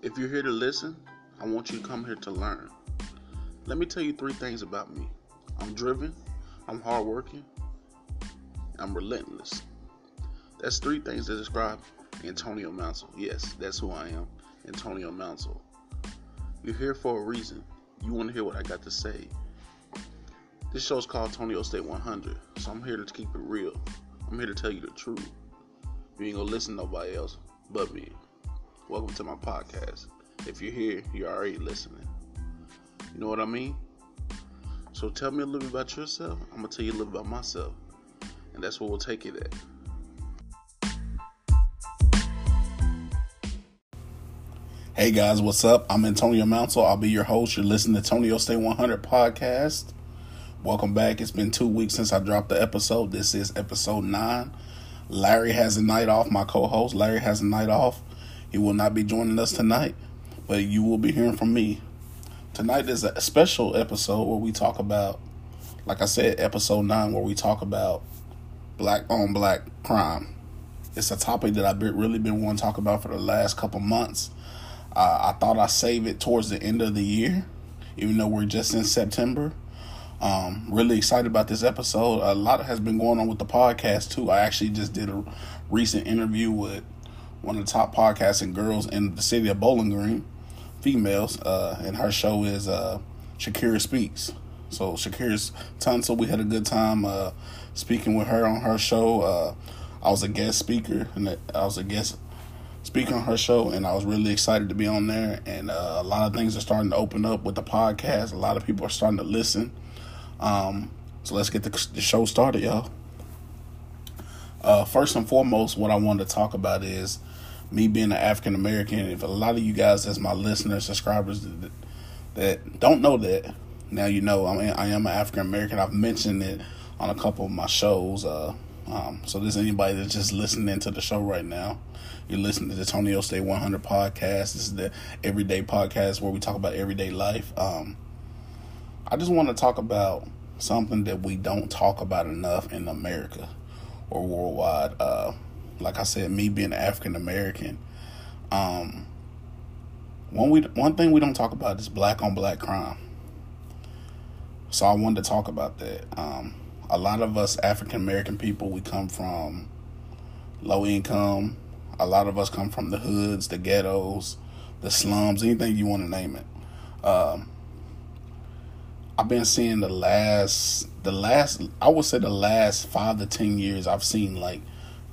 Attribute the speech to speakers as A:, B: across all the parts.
A: If you're here to listen, I want you to come here to learn. Let me tell you three things about me I'm driven, I'm hardworking, I'm relentless. That's three things that describe Antonio Mounsell. Yes, that's who I am, Antonio Mounsell. You're here for a reason. You want to hear what I got to say. This show's called Antonio State 100, so I'm here to keep it real. I'm here to tell you the truth. You ain't gonna listen to nobody else but me. Welcome to my podcast. If you're here, you're already listening. You know what I mean? So tell me a little bit about yourself. I'm gonna tell you a little bit about myself. And that's where we'll take it at. Hey guys, what's up? I'm Antonio Mounsell. I'll be your host. You're listening to Tonio Stay 100 podcast. Welcome back. It's been two weeks since I dropped the episode. This is episode nine. Larry has a night off. My co-host Larry has a night off. He will not be joining us tonight, but you will be hearing from me. Tonight is a special episode where we talk about, like I said, episode nine, where we talk about black on black crime. It's a topic that I've really been wanting to talk about for the last couple months. Uh, I thought I'd save it towards the end of the year, even though we're just in September. Um, really excited about this episode. A lot has been going on with the podcast too. I actually just did a recent interview with one of the top podcasting girls in the city of Bowling Green, females, uh, and her show is uh, Shakira Speaks. So Shakira's Tunsil, we had a good time uh, speaking with her on her show. Uh, I was a guest speaker, and I was a guest speaker on her show, and I was really excited to be on there. And uh, a lot of things are starting to open up with the podcast. A lot of people are starting to listen. Um, so let's get the, the show started, y'all. Uh, first and foremost, what I want to talk about is me being an African American. If a lot of you guys, as my listeners, subscribers, that, that don't know that, now you know I, mean, I am an African American. I've mentioned it on a couple of my shows. Uh, um, so there's anybody that's just listening to the show right now. You're listening to the Tonio Stay 100 podcast. This is the everyday podcast where we talk about everyday life. Um, I just want to talk about something that we don't talk about enough in America or worldwide. Uh, like I said, me being African American, um, one we one thing we don't talk about is black on black crime. So I wanted to talk about that. Um, a lot of us African American people, we come from low income. A lot of us come from the hoods, the ghettos, the slums, anything you want to name it. Um, I've been seeing the last the last I would say the last five to ten years I've seen like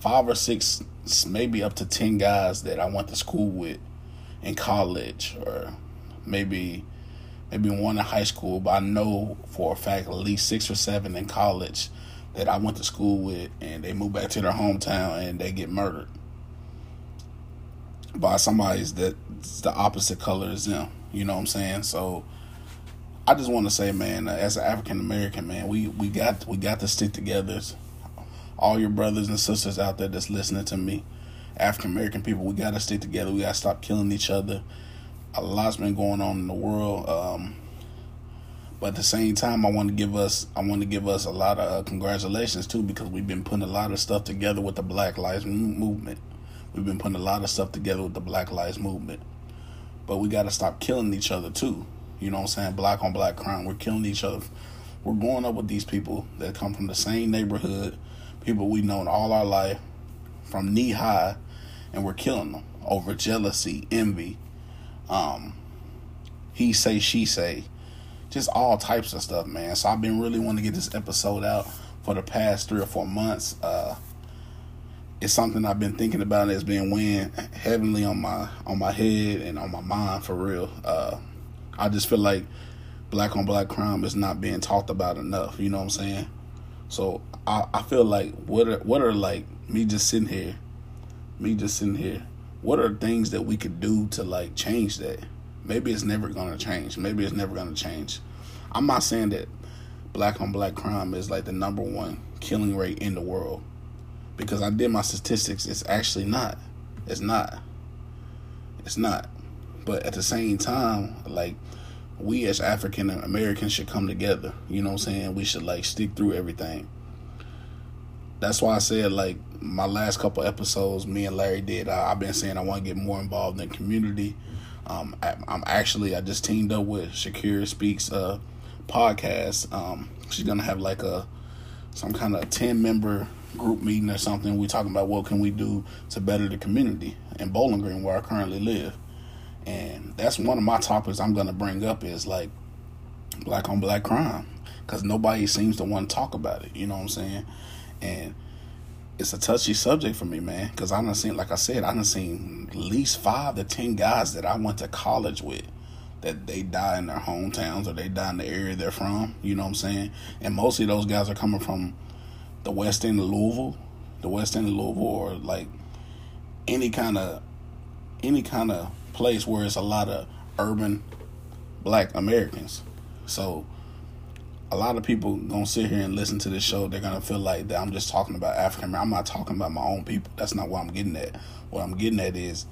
A: five or six maybe up to ten guys that I went to school with in college or maybe maybe one in high school, but I know for a fact at least six or seven in college that I went to school with and they move back to their hometown and they get murdered by somebody's that's the opposite color as them. You know what I'm saying? So I just want to say, man, as an African American man, we we got we got to stick together. All your brothers and sisters out there that's listening to me, African American people, we got to stick together. We got to stop killing each other. A lot's been going on in the world, um, but at the same time, I want to give us I want to give us a lot of uh, congratulations too because we've been putting a lot of stuff together with the Black Lives Movement. We've been putting a lot of stuff together with the Black Lives Movement, but we got to stop killing each other too. You know what I'm saying? Black on black crime. We're killing each other. We're growing up with these people that come from the same neighborhood, people we've known all our life, from knee high, and we're killing them over jealousy, envy, um, he say, she say, just all types of stuff, man. So I've been really wanting to get this episode out for the past three or four months. Uh, it's something I've been thinking about. It's been weighing heavily on my on my head and on my mind for real. Uh, I just feel like black on black crime is not being talked about enough. You know what I'm saying? So I, I feel like what are what are like me just sitting here, me just sitting here. What are things that we could do to like change that? Maybe it's never gonna change. Maybe it's never gonna change. I'm not saying that black on black crime is like the number one killing rate in the world because I did my statistics. It's actually not. It's not. It's not. But at the same time, like we as African Americans should come together. You know what I'm saying? We should like stick through everything. That's why I said like my last couple episodes, me and Larry did. I, have been saying I want to get more involved in the community. Um, I, am actually I just teamed up with Shakira Speaks uh, podcast. Um, she's gonna have like a some kind of ten member group meeting or something. We're talking about what can we do to better the community in Bowling Green where I currently live, and that's one of my topics I'm gonna bring up is like black on black crime because nobody seems to want to talk about it. You know what I'm saying? And it's a touchy subject for me, man, because I done seen, like I said, I done seen at least five to ten guys that I went to college with that they die in their hometowns or they die in the area they're from. You know what I'm saying? And mostly those guys are coming from the west end of Louisville, the west end of Louisville, or like any kind of any kind of place where it's a lot of urban black Americans. So a lot of people gonna sit here and listen to this show. They're gonna feel like that I'm just talking about African. I'm not talking about my own people. That's not what I'm getting at. What I'm getting at is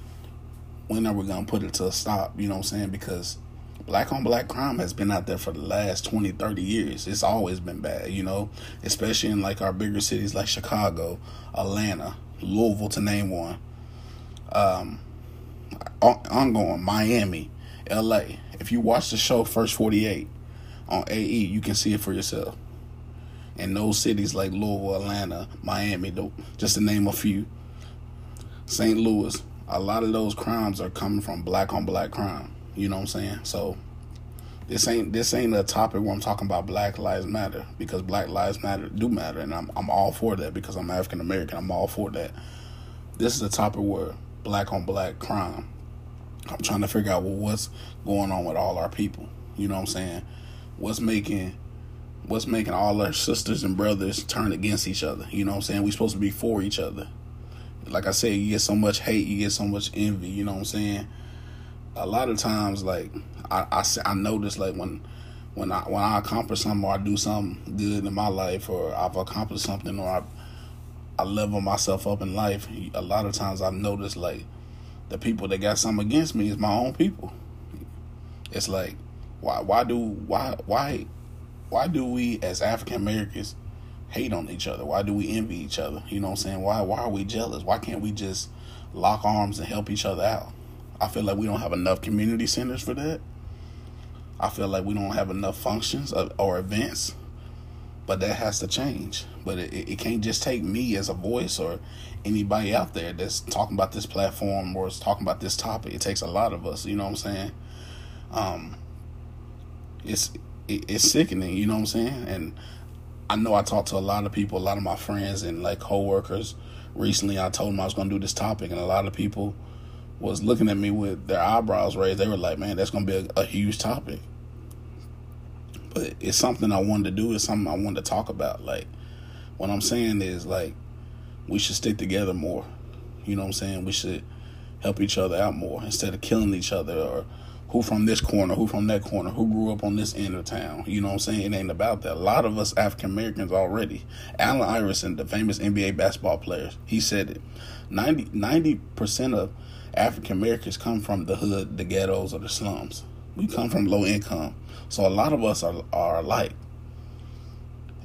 A: when are we gonna put it to a stop? You know what I'm saying? Because black on black crime has been out there for the last 20, 30 years. It's always been bad, you know, especially in like our bigger cities like Chicago, Atlanta, Louisville, to name one. Um, ongoing Miami, L.A. If you watch the show First 48 on AE, you can see it for yourself. And those cities like Louisville, Atlanta, Miami, just to name a few, St. Louis, a lot of those crimes are coming from black on black crime. You know what I'm saying? So this ain't this ain't a topic where I'm talking about Black Lives Matter because Black Lives Matter do matter, and I'm I'm all for that because I'm African American. I'm all for that. This is a topic where black on black crime. I'm trying to figure out well, what's going on with all our people. You know what I'm saying? What's making what's making all our sisters and brothers turn against each other? You know what I'm saying? We're supposed to be for each other. Like I said, you get so much hate, you get so much envy. You know what I'm saying? A lot of times, like I I, I notice, like when when I when I accomplish something or I do something good in my life or I've accomplished something or I I level myself up in life, a lot of times I've noticed like the people that got something against me is my own people. It's like why why do why why why do we as African Americans hate on each other? Why do we envy each other? You know what I'm saying? Why why are we jealous? Why can't we just lock arms and help each other out? I feel like we don't have enough community centers for that. I feel like we don't have enough functions or events but that has to change. But it, it can't just take me as a voice or anybody out there that's talking about this platform or is talking about this topic. It takes a lot of us. You know what I'm saying? Um, it's it, it's sickening. You know what I'm saying? And I know I talked to a lot of people, a lot of my friends and like coworkers. Recently, I told them I was going to do this topic, and a lot of people was looking at me with their eyebrows raised. They were like, "Man, that's going to be a, a huge topic." But it's something I wanted to do. It's something I wanted to talk about. Like, what I'm saying is like, we should stick together more. You know what I'm saying? We should help each other out more instead of killing each other or who from this corner, who from that corner, who grew up on this end of town. You know what I'm saying? It ain't about that. A lot of us African Americans already. Allen Iverson, the famous NBA basketball player, he said it. 90 percent of African Americans come from the hood, the ghettos, or the slums. We come from low income. So a lot of us are, are alike.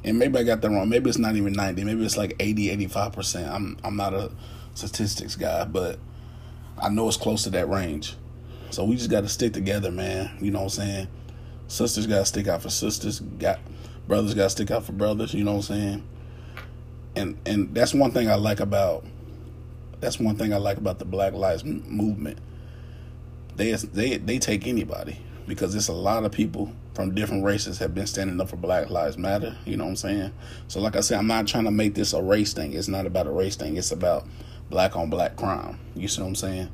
A: And maybe I got that wrong. Maybe it's not even 90. Maybe it's like 80, 85%. I'm I'm not a statistics guy, but I know it's close to that range. So we just got to stick together, man. You know what I'm saying? Sisters got to stick out for sisters. Got brothers got to stick out for brothers. You know what I'm saying? And and that's one thing I like about that's one thing I like about the Black Lives movement. They they they take anybody because it's a lot of people from different races have been standing up for Black Lives Matter. You know what I'm saying? So, like I said, I'm not trying to make this a race thing. It's not about a race thing. It's about black on black crime. You see what I'm saying?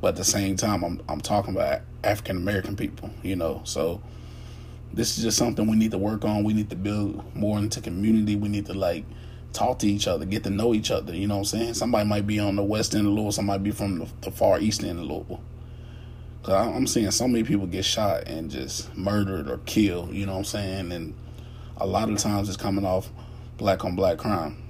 A: But at the same time, I'm I'm talking about African American people. You know, so this is just something we need to work on. We need to build more into community. We need to like talk to each other, get to know each other. You know what I'm saying? Somebody might be on the west end of Louisville, somebody might be from the, the far east end of Louisville. Cause I'm seeing so many people get shot and just murdered or killed. You know what I'm saying? And a lot of times it's coming off black on black crime.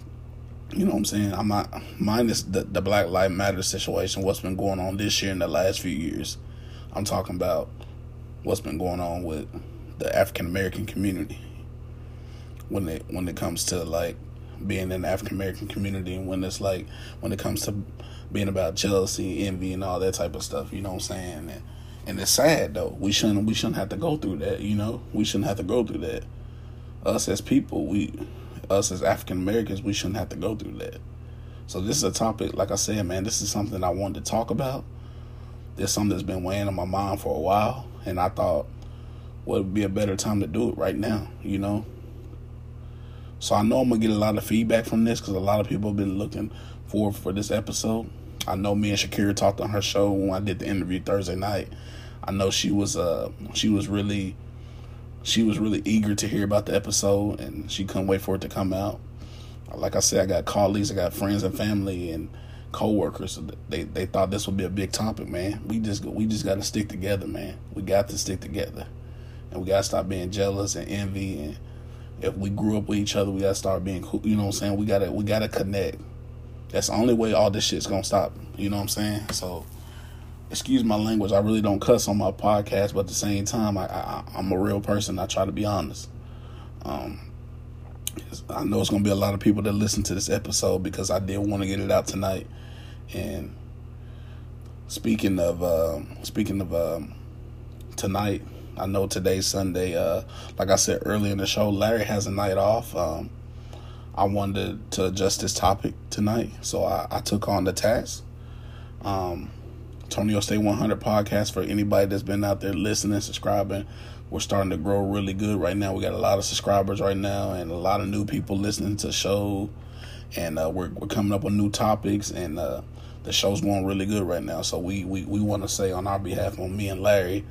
A: You know what I'm saying? I'm not minus the the Black Lives Matter situation. What's been going on this year in the last few years? I'm talking about what's been going on with the African American community when it when it comes to like being in the African American community and when it's like when it comes to being about jealousy, envy, and all that type of stuff. You know what I'm saying? And, and it's sad though. We shouldn't we shouldn't have to go through that. You know, we shouldn't have to go through that. Us as people, we us as African Americans, we shouldn't have to go through that. So this is a topic, like I said, man. This is something I wanted to talk about. This something that's been weighing on my mind for a while, and I thought what would be a better time to do it right now. You know. So I know I'm gonna get a lot of feedback from this because a lot of people have been looking forward for this episode. I know me and Shakira talked on her show when I did the interview Thursday night. I know she was uh she was really she was really eager to hear about the episode and she couldn't wait for it to come out. Like I said, I got colleagues, I got friends and family and coworkers. They they thought this would be a big topic, man. We just we just got to stick together, man. We got to stick together, and we got to stop being jealous and envy. And if we grew up with each other, we got to start being cool. You know what I'm saying? We gotta we gotta connect. That's the only way all this shit's gonna stop. You know what I'm saying? So, excuse my language. I really don't cuss on my podcast, but at the same time, I, I I'm a real person. I try to be honest. Um, I know it's gonna be a lot of people that listen to this episode because I did want to get it out tonight. And speaking of uh, speaking of um, tonight, I know today's Sunday. Uh, like I said earlier in the show, Larry has a night off. Um, I wanted to adjust this topic tonight, so I, I took on the task. Um, Tonio Stay 100 podcast for anybody that's been out there listening, subscribing. We're starting to grow really good right now. We got a lot of subscribers right now and a lot of new people listening to the show. And uh, we're, we're coming up with new topics, and uh, the show's going really good right now. So we, we, we want to say on our behalf, on me and Larry,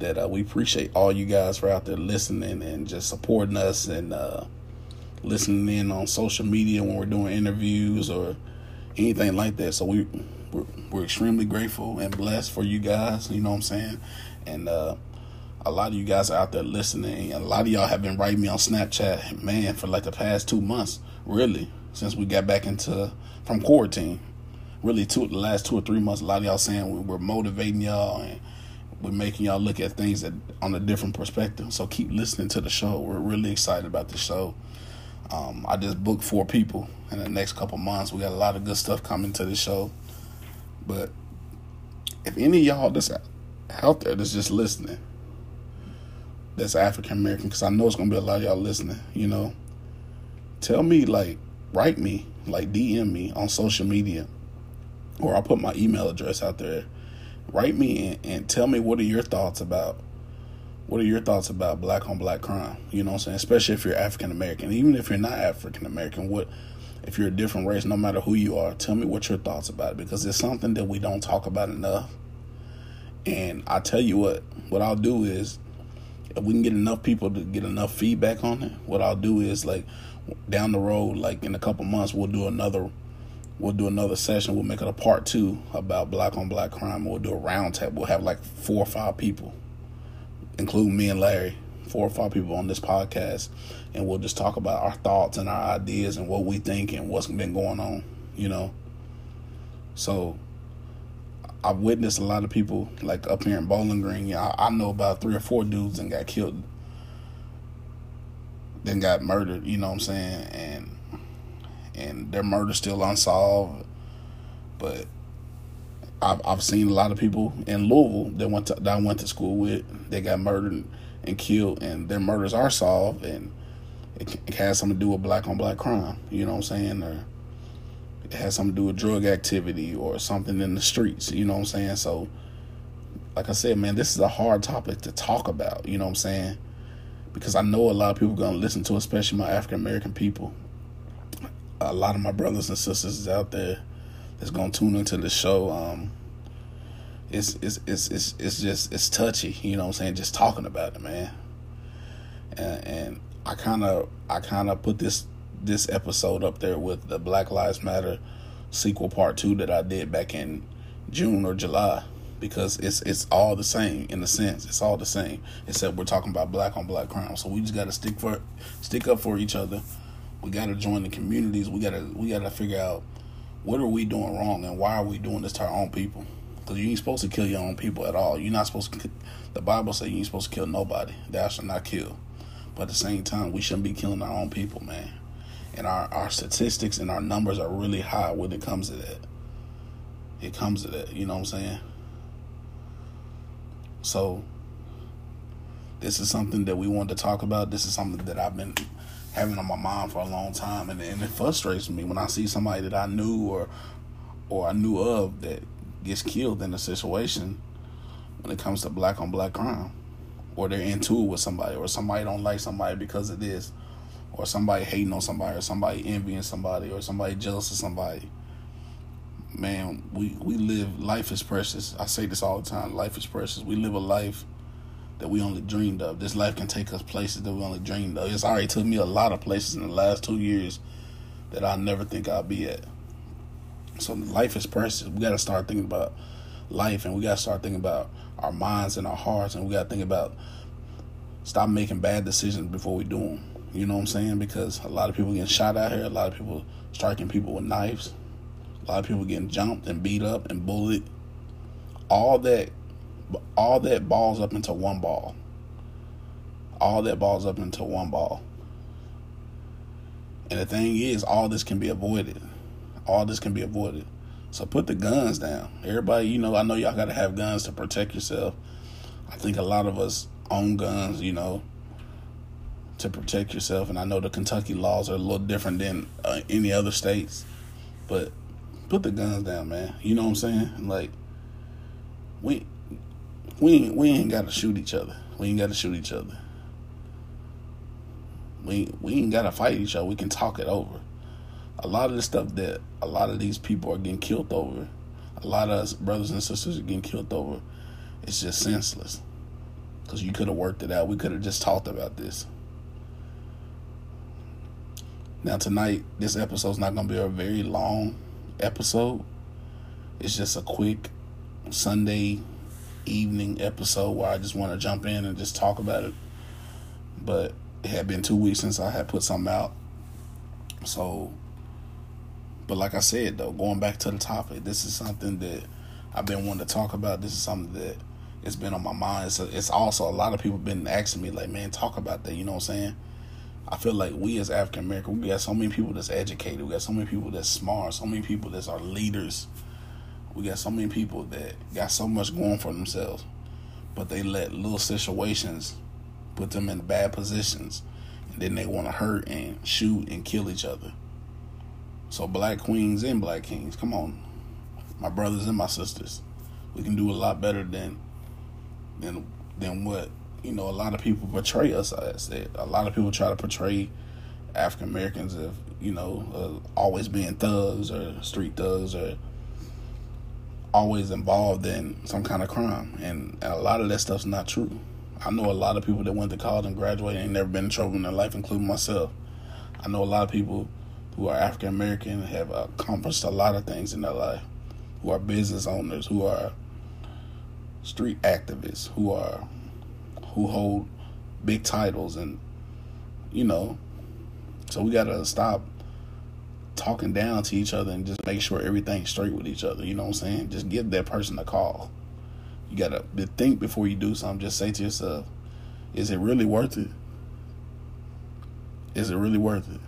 A: that uh, we appreciate all you guys for out there listening and just supporting us and uh, listening in on social media when we're doing interviews or anything like that. So we we're, we're extremely grateful and blessed for you guys. You know what I'm saying? And uh, a lot of you guys are out there listening. A lot of y'all have been writing me on Snapchat, man, for like the past two months, really, since we got back into from quarantine. Really, two the last two or three months, a lot of y'all saying we're motivating y'all and we're making y'all look at things that on a different perspective. So keep listening to the show. We're really excited about the show. Um, I just booked four people in the next couple months. We got a lot of good stuff coming to the show. But if any of y'all that's out there that's just listening, that's African American, because I know it's gonna be a lot of y'all listening, you know, tell me like write me, like DM me on social media, or I'll put my email address out there. Write me and, and tell me what are your thoughts about what are your thoughts about black on black crime? You know what I'm saying? Especially if you're African American. Even if you're not African American, what if you're a different race, no matter who you are, tell me what your thoughts about it because it's something that we don't talk about enough. And I tell you what, what I'll do is if we can get enough people to get enough feedback on it, what I'll do is like down the road, like in a couple months, we'll do another we'll do another session. We'll make it a part two about black on black crime. We'll do a round table. We'll have like four or five people including me and Larry, four or five people on this podcast, and we'll just talk about our thoughts and our ideas and what we think and what's been going on, you know. So I've witnessed a lot of people like up here in Bowling Green. I, I know about three or four dudes and got killed, then got murdered. You know what I'm saying? And and their murder still unsolved, but I've, I've seen a lot of people in Louisville that went to that I went to school with. They got murdered and killed, and their murders are solved, and it, it has something to do with black on black crime. You know what I'm saying? Or it has something to do with drug activity or something in the streets. You know what I'm saying? So, like I said, man, this is a hard topic to talk about. You know what I'm saying? Because I know a lot of people gonna listen to, especially my African American people. A lot of my brothers and sisters out there that's gonna tune into the show. Um, it's it's it's it's it's just it's touchy, you know what I'm saying? Just talking about it, man. And, and I kind of I kind of put this this episode up there with the Black Lives Matter sequel part two that I did back in June or July because it's it's all the same in a sense. It's all the same except we're talking about black on black crime. So we just got to stick for stick up for each other. We got to join the communities. We got to we got to figure out what are we doing wrong and why are we doing this to our own people? Because you ain't supposed to kill your own people at all. You're not supposed to. The Bible says you ain't supposed to kill nobody. Shalt not kill. But at the same time, we shouldn't be killing our own people, man. And our, our statistics and our numbers are really high when it comes to that. it comes to that. You know what I'm saying? So this is something that we want to talk about. This is something that I've been having on my mind for a long time, and, and it frustrates me when I see somebody that I knew or or I knew of that gets killed in a situation when it comes to black on black crime, or they're into it with somebody, or somebody don't like somebody because of this, or somebody hating on somebody, or somebody envying somebody, or somebody jealous of somebody. Man, we we live. Life is precious. I say this all the time. Life is precious. We live a life that we only dreamed of. This life can take us places that we only dreamed of. It's already took me a lot of places in the last two years that I never think I'll be at. So life is precious. We got to start thinking about life, and we got to start thinking about our minds and our hearts, and we got to think about stop making bad decisions before we do them. You know what I'm saying? Because a lot of people getting shot out here. A lot of people striking people with knives. A lot of people getting jumped and beat up and bullied. All that all that balls up into one ball. All that balls up into one ball. And the thing is, all this can be avoided. All this can be avoided. So put the guns down. Everybody, you know, I know y'all got to have guns to protect yourself. I think a lot of us own guns, you know, to protect yourself. And I know the Kentucky laws are a little different than uh, any other states. But put the guns down, man. You know what I'm saying? Like, we we ain't, we ain't got to shoot each other. We ain't got to shoot each other. We we ain't got to fight each other. We can talk it over. A lot of the stuff that a lot of these people are getting killed over, a lot of us brothers and sisters are getting killed over, it's just senseless. Because you could have worked it out. We could have just talked about this. Now tonight, this episode's not gonna be a very long episode. It's just a quick Sunday evening episode where I just want to jump in and just talk about it. But it had been two weeks since I had put something out. So, but like I said, though, going back to the topic, this is something that I've been wanting to talk about. This is something that it's been on my mind. So it's also a lot of people been asking me, like, man, talk about that. You know what I'm saying? I feel like we as African American, we got so many people that's educated. We got so many people that's smart. So many people that's our leaders we got so many people that got so much going for themselves, but they let little situations put them in bad positions, and then they want to hurt and shoot and kill each other. So, black queens and black kings, come on, my brothers and my sisters, we can do a lot better than than than what you know. A lot of people portray us as. A lot of people try to portray African Americans as you know uh, always being thugs or street thugs or always involved in some kind of crime, and, a lot of that stuff's not true. I know a lot of people that went to college and graduated and never been in trouble in their life, including myself. I know a lot of people who are African American have accomplished a lot of things in their life, who are business owners, who are street activists, who are who hold big titles, and you know, so we gotta stop talking down to each other and just make sure everything's straight with each other. You know what I'm saying? Just give that person a call. You gotta think before you do something. Just say to yourself, is it really worth it? Is it really worth it?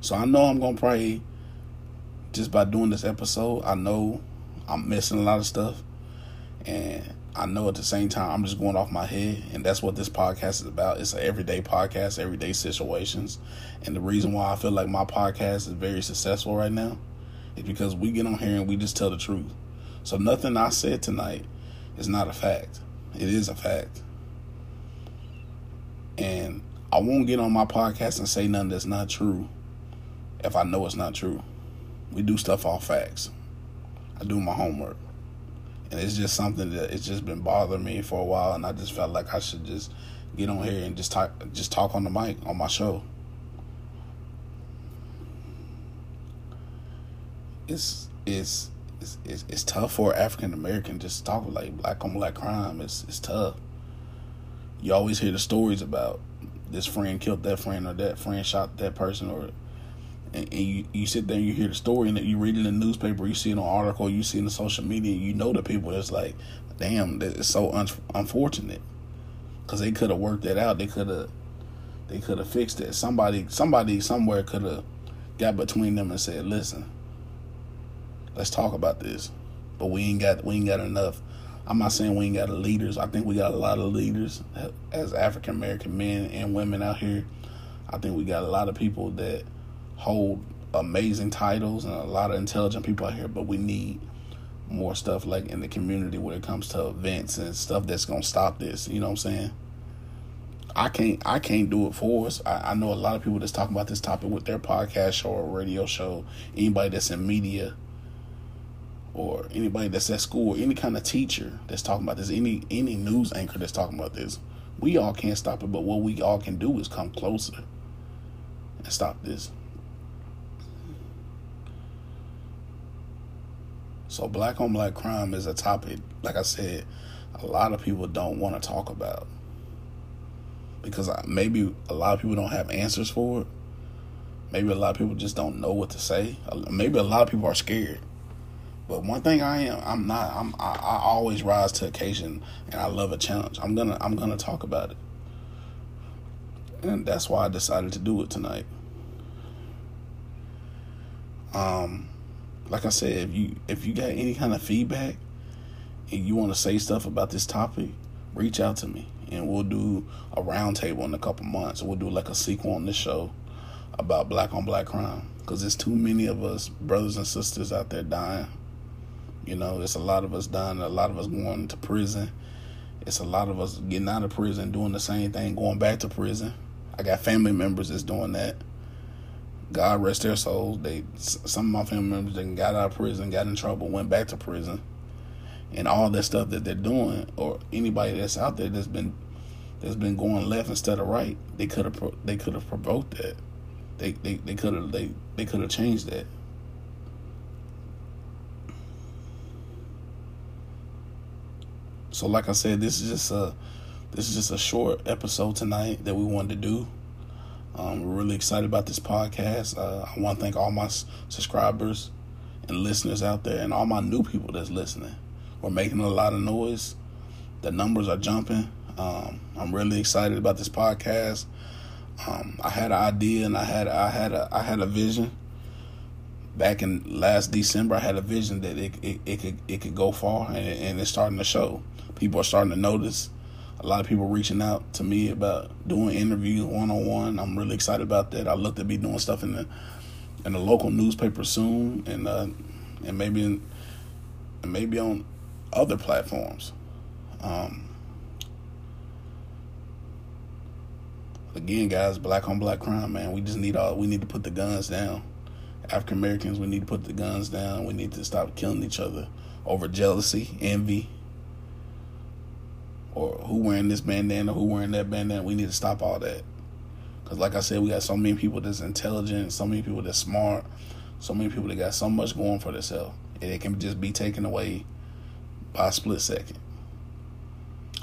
A: So I know I'm gonna pray just by doing this episode, I know I'm missing a lot of stuff. And I know at the same time I'm just going off my head, and that's what this podcast is about. It's an everyday podcast, everyday situations, and the reason why I feel like my podcast is very successful right now is because we get on here and we just tell the truth. So nothing I said tonight is not a fact. It is a fact, and I won't get on my podcast and say nothing that's not true if I know it's not true. We do stuff off facts. I do my homework and it's just something that it's just been bothering me for a while, and I just felt like I should just get on here and just talk, just talk on the mic on my show. It's it's it's it's, it's tough for African American just talk like black on black crime. It's it's tough. You always hear the stories about this friend killed that friend or that friend shot that person or and, and you, you sit there and you hear the story and you read it in the newspaper, you see it article, you see it in the social media, you know the people it's like, damn, it's so un- unfortunate because they could have worked that out. They could have, they could have fixed it. Somebody, somebody somewhere could have got between them and said, listen, Let's talk about this. But we ain't got we ain't got enough. I'm not saying we ain't got leaders. I think we got a lot of leaders as African American men and women out here. I think we got a lot of people that hold amazing titles and a lot of intelligent people out here, but we need more stuff like in the community when it comes to events and stuff that's gonna stop this. You know what I'm saying? I can't I can't do it for us. I, I know a lot of people that's talking about this topic with their podcast show or radio show. Anybody that's in media or anybody that's at school, any kind of teacher that's talking about this, any any news anchor that's talking about this. We all can't stop it, but what we all can do is come closer and stop this. So black on black crime is a topic, like I said, a lot of people don't want to talk about. Because maybe a lot of people don't have answers for it. Maybe a lot of people just don't know what to say. Maybe a lot of people are scared. But one thing I am, I'm not. I'm. I, I always rise to occasion, and I love a challenge. I'm gonna. I'm gonna talk about it, and that's why I decided to do it tonight. Um, like I said, if you if you got any kind of feedback and you want to say stuff about this topic, reach out to me and we'll do a roundtable in a couple months. We'll do like a sequel on this show about black on black crime because there's too many of us brothers and sisters out there dying. You know, it's a lot of us dying, a lot of us going to prison. It's a lot of us getting out of prison, doing the same thing, going back to prison. I got family members that's doing that. God rest their souls. They some of my family members that got out of prison, got in trouble, went back to prison, and all that stuff that they're doing, or anybody that's out there that's been that's been going left instead of right, they could have they could have provoked that. They they they could have they they could have changed that. So like I said, this is just a this is just a short episode tonight that we wanted to do. Um, we're really excited about this podcast. Uh, I want to thank all my subscribers and listeners out there, and all my new people that's listening. We're making a lot of noise. The numbers are jumping. Um, I'm really excited about this podcast. Um, I had an idea, and I had I had a I had a vision. Back in last December, I had a vision that it it, it could it could go far, and, and it's starting to show. People are starting to notice a lot of people reaching out to me about doing interviews one on one. I'm really excited about that. I look to be doing stuff in the in the local newspaper soon, and uh, and maybe in, and maybe on other platforms. Um, again, guys, black on black crime, man. We just need all. We need to put the guns down. African Americans, we need to put the guns down. We need to stop killing each other over jealousy, envy, or who wearing this bandana, who wearing that bandana. We need to stop all that. Because, like I said, we got so many people that's intelligent, so many people that's smart, so many people that got so much going for themselves. And it can just be taken away by a split second.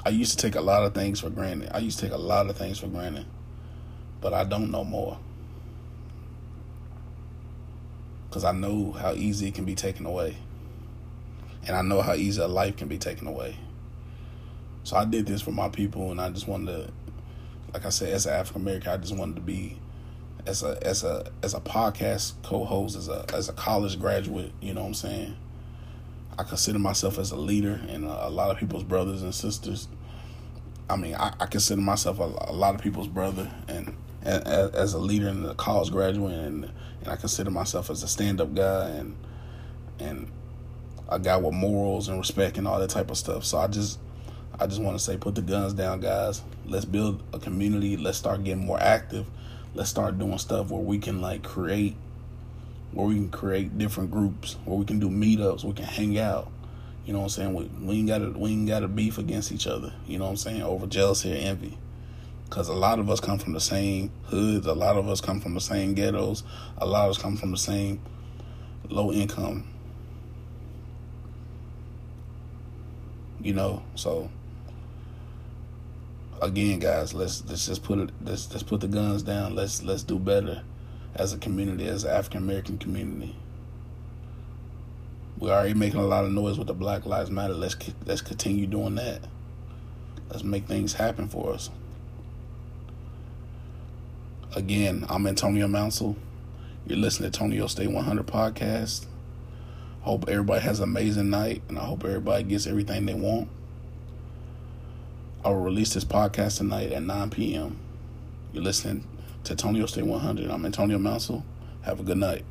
A: I used to take a lot of things for granted. I used to take a lot of things for granted. But I don't know more. Because I know how easy it can be taken away. And I know how easy a life can be taken away. So I did this for my people, and I just wanted to, like I said, as an African American, I just wanted to be as a as a as a podcast co-host, as a as a college graduate. You know what I'm saying? I consider myself as a leader, and a, a lot of people's brothers and sisters. I mean, I, I consider myself a, a, lot of people's brother, and, and as a leader and a college graduate, and and I consider myself as a stand-up guy, and and a guy with morals and respect and all that type of stuff. So I just I just want to say, put the guns down, guys. Let's build a community. Let's start getting more active. Let's start doing stuff where we can like create, where we can create different groups, where we can do meetups, we can hang out. You know what I'm saying? We, we ain't got to we ain't got to beef against each other. You know what I'm saying? Over jealousy or envy. Because a lot of us come from the same hoods. A lot of us come from the same ghettos. A lot of us come from the same low income. You know, so again, guys, let's let's just put it let's let's put the guns down. Let's let's do better as a community, as an African American community. We're already making a lot of noise with the Black Lives Matter. Let's let's continue doing that. Let's make things happen for us. Again, I'm Antonio Mounsell. You're listening to Antonio Stay 100 podcast. Hope everybody has an amazing night, and I hope everybody gets everything they want. I will release this podcast tonight at 9 p.m. You're listening to Antonio State 100. I'm Antonio Mounsell. Have a good night.